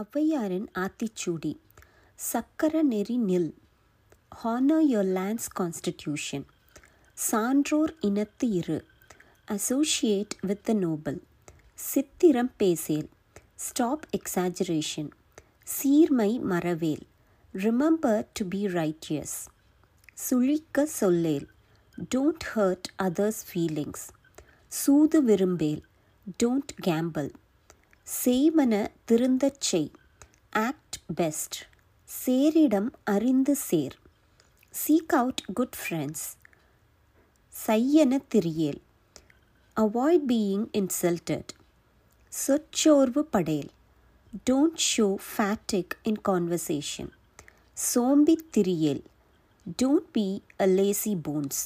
ஔவையாரின் ஆத்திச்சூடி. சக்கர நெறி நில். ஹானர் யோர் லேண்ட்ஸ் கான்ஸ்டிடியூஷன் சான்றோர் இனத்து இரு. அசோசியேட் வித் த நோபல் சித்திரம் பேசேல். ஸ்டாப் எக்ஸாஜரேஷன் சீர்மை மறவேல். ரிமெம்பர் டு பி ரைட்டியஸ் சுழிக்க சொல்லேல். டோன்ட் ஹர்ட் அதர்ஸ் ஃபீலிங்ஸ் சூது விரும்பேல். டோன்ட் கேம்பிள் செய்வன திருந்தச் செய் ஆக்ட் பெஸ்ட் சேரிடம் அறிந்து சேர் சீக் அவுட் குட் ஃப்ரெண்ட்ஸ் சையன திரியேல் avoid being insulted சொச்சோர்வு Patel don't show fatigue in conversation சோம்பி திரியேல் don't be a lazy bones